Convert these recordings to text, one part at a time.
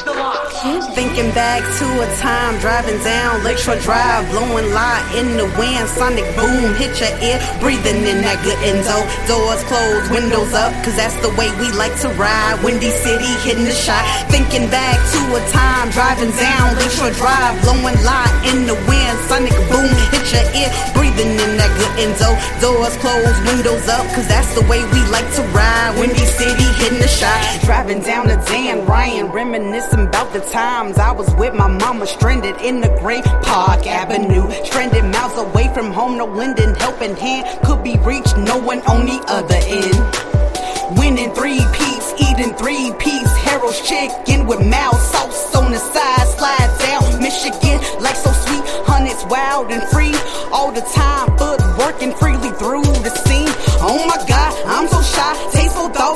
Thinking back to a time driving down Lakeshore Drive, blowing light in the wind, sonic boom hit your ear, breathing in that good endo. Doors closed, windows up, cause that's the way we like to ride. Windy City hitting the shot. Thinking back to a time driving down Lakeshore Drive, blowing light in the wind, sonic boom hit your ear, breathing in that good endo. Doors closed, windows up, cause that's the way we like to ride. Windy City hitting the shot. Driving down the Dan Ryan, reminiscing about the times I was with my mama, stranded in the Great Park Avenue. Stranded miles away from home, no lending helping hand could be reached, no one on the other end. Winning three piece, eating three piece, Harold's chicken with mild sauce on the side. Slide down Michigan like so sweet, honey's wild and free all the time. but working freely through the scene. Oh my God, I'm so shy.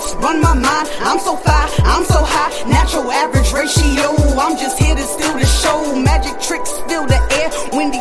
Thoughts run my mind. I'm so fly, I'm so high. Natural average ratio. I'm just here to steal the show. Magic tricks fill the air. Windy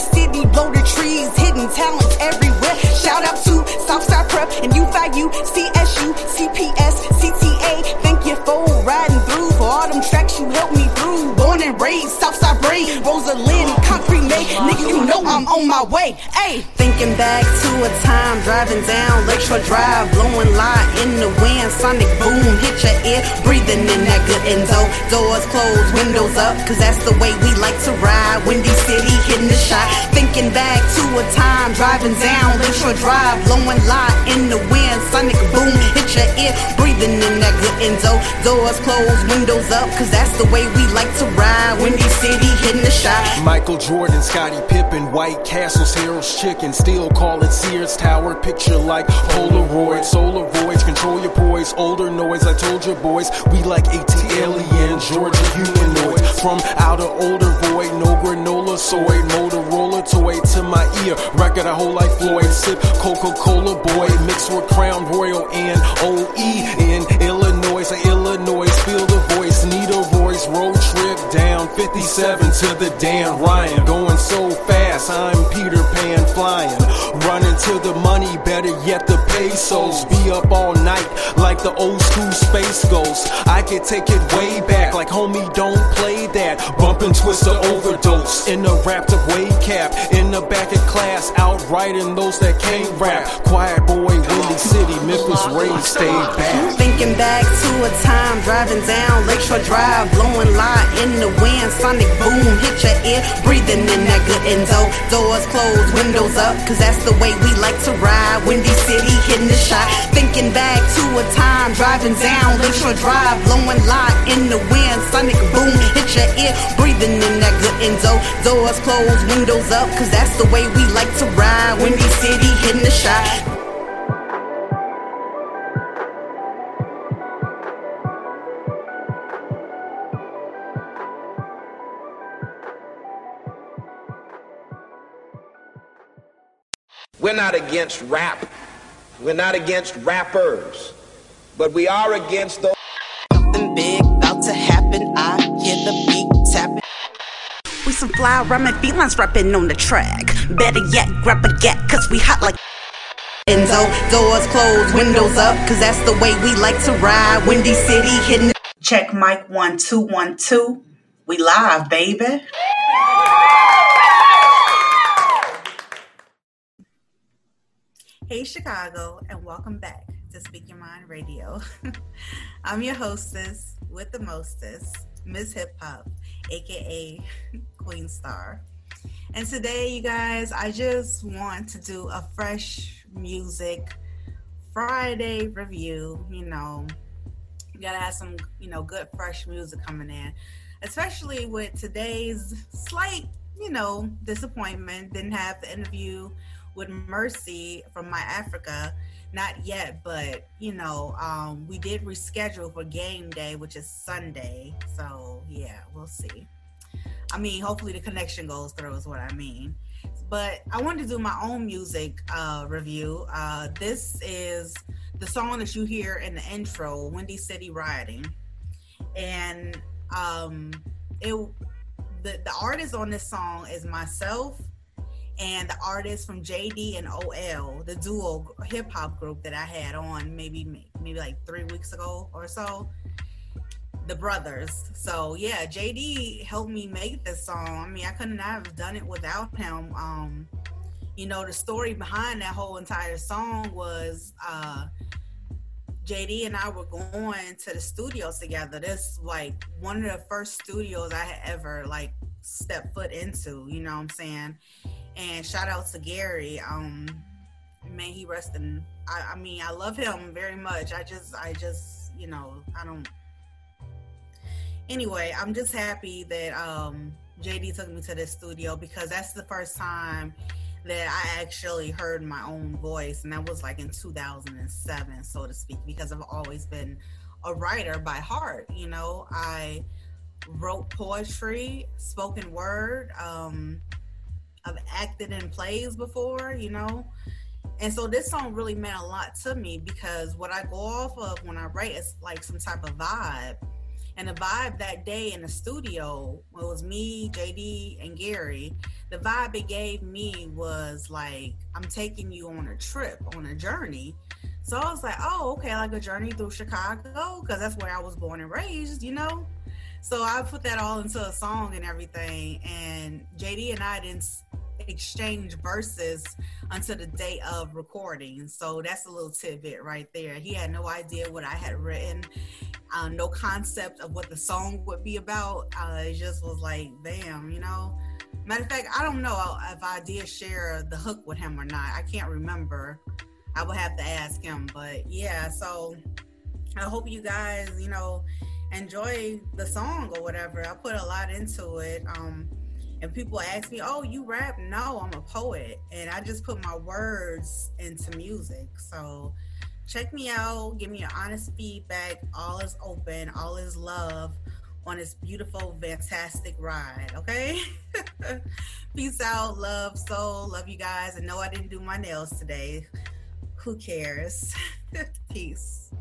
Rosalind, Concrete Made. Nigga, you know I'm on my way. Hey, thinking back to a time driving down Lakeshore Drive, blowing light in the wind. Sonic boom hit your ear, breathing in that good endo. Doors closed, windows up, cause that's the way we like to ride. Windy City hitting the shot. Thinking back to a time driving down Lakeshore Drive, blowing light in the wind. Sonic boom hit your ear, breathing in that good endo. Doors closed, windows up, cause that's the way we like to ride. Windy City hitting the shot. Michael Jordan, Scottie Pippen, White Castles, Harold's Chicken, still call it Sears Tower. Picture like Polaroid, solar voids, control your poise. Older noise, I told you boys, we like AT alien, Georgia humanoid. From outer older void, no granola soy, Motorola toy to my ear. Record I hold like Floyd, sip Coca Cola boy, mixed with Crown Royal and OE in Illinois. I Illinois, feel the voice, need a voice, road trip down 57 to the Dan Ryan. Going so fast, I'm Peter Pan flying. Running to the money, better yet the pesos. Be up all night like the old school space ghost. I can take it way back, like homie, don't play that. Bump and twist the overdose in the wrapped up wave cap. In the back of class, outrighting those that can't rap. Quiet boy, Windy City, Memphis, Ray, stay back. Thinking back to a time driving down Lakeshore Drive, blowing light in the wind, sonic boom hit your ear, breathing in that good endo. Doors closed, windows up, cause that's the way we like to ride. Windy City hitting the shot. Thinking back to a time driving down Lakeshore Drive, blowing light in the wind, sonic boom hit your breathing in that good endo. Doors closed, windows up, cause that's the way we like to ride. Windy City hitting the shot. We're not against rap. We're not against rappers. But we are against those. Fly rhyming felines rapping on the track. Better yet, grab a gat, cause we hot like. Enzo, doors closed, windows up, cause that's the way we like to ride. Windy City hitting. Check mic one two one two. We live, baby. Hey Chicago, and welcome back to Speak Your Mind Radio. I'm your hostess with the mostest, Miss Hip Hop, aka Queen Star. And today, you guys, I just want to do a fresh music Friday review. You know, you gotta have some, you know, good fresh music coming in, especially with today's slight you know, disappointment. Didn't have the interview with Mercy from My Africa. Not yet, but you know, um, we did reschedule for game day, which is Sunday. So yeah, we'll see. I mean, hopefully the connection goes through is what I mean. But I wanted to do my own music uh, review. Uh, this is the song that you hear in the intro, Windy City Riding. And um, it the, the artist on this song is myself and the artist from JD and OL, the duo hip hop group that I had on maybe maybe like three weeks ago or so. The brothers. So yeah, JD helped me make this song. I mean, I couldn't have done it without him. Um, you know, the story behind that whole entire song was uh JD and I were going to the studios together. This like one of the first studios I had ever like stepped foot into, you know what I'm saying? And shout out to Gary. Um man, he resting. I, I mean, I love him very much. I just I just, you know, I don't anyway, I'm just happy that um JD took me to the studio because that's the first time that I actually heard my own voice, and that was like in 2007, so to speak, because I've always been a writer by heart. You know, I wrote poetry, spoken word. Um, I've acted in plays before, you know. And so this song really meant a lot to me because what I go off of when I write is like some type of vibe. And the vibe that day in the studio, it was me, JD, and Gary. The vibe it gave me was like, I'm taking you on a trip, on a journey. So I was like, oh, okay, like a journey through Chicago, because that's where I was born and raised, you know? So I put that all into a song and everything. And JD and I didn't exchange verses until the day of recording. So that's a little tidbit right there. He had no idea what I had written, uh, no concept of what the song would be about. Uh, it just was like, damn, you know. Matter of fact, I don't know if I did share the hook with him or not. I can't remember. I would have to ask him. But yeah, so I hope you guys, you know, enjoy the song or whatever. I put a lot into it. Um, and people ask me, "Oh, you rap?" No, I'm a poet, and I just put my words into music. So check me out. Give me your honest feedback. All is open. All is love on this beautiful, fantastic ride. Okay. Peace out, love, soul, love you guys. And no, I didn't do my nails today. Who cares? Peace.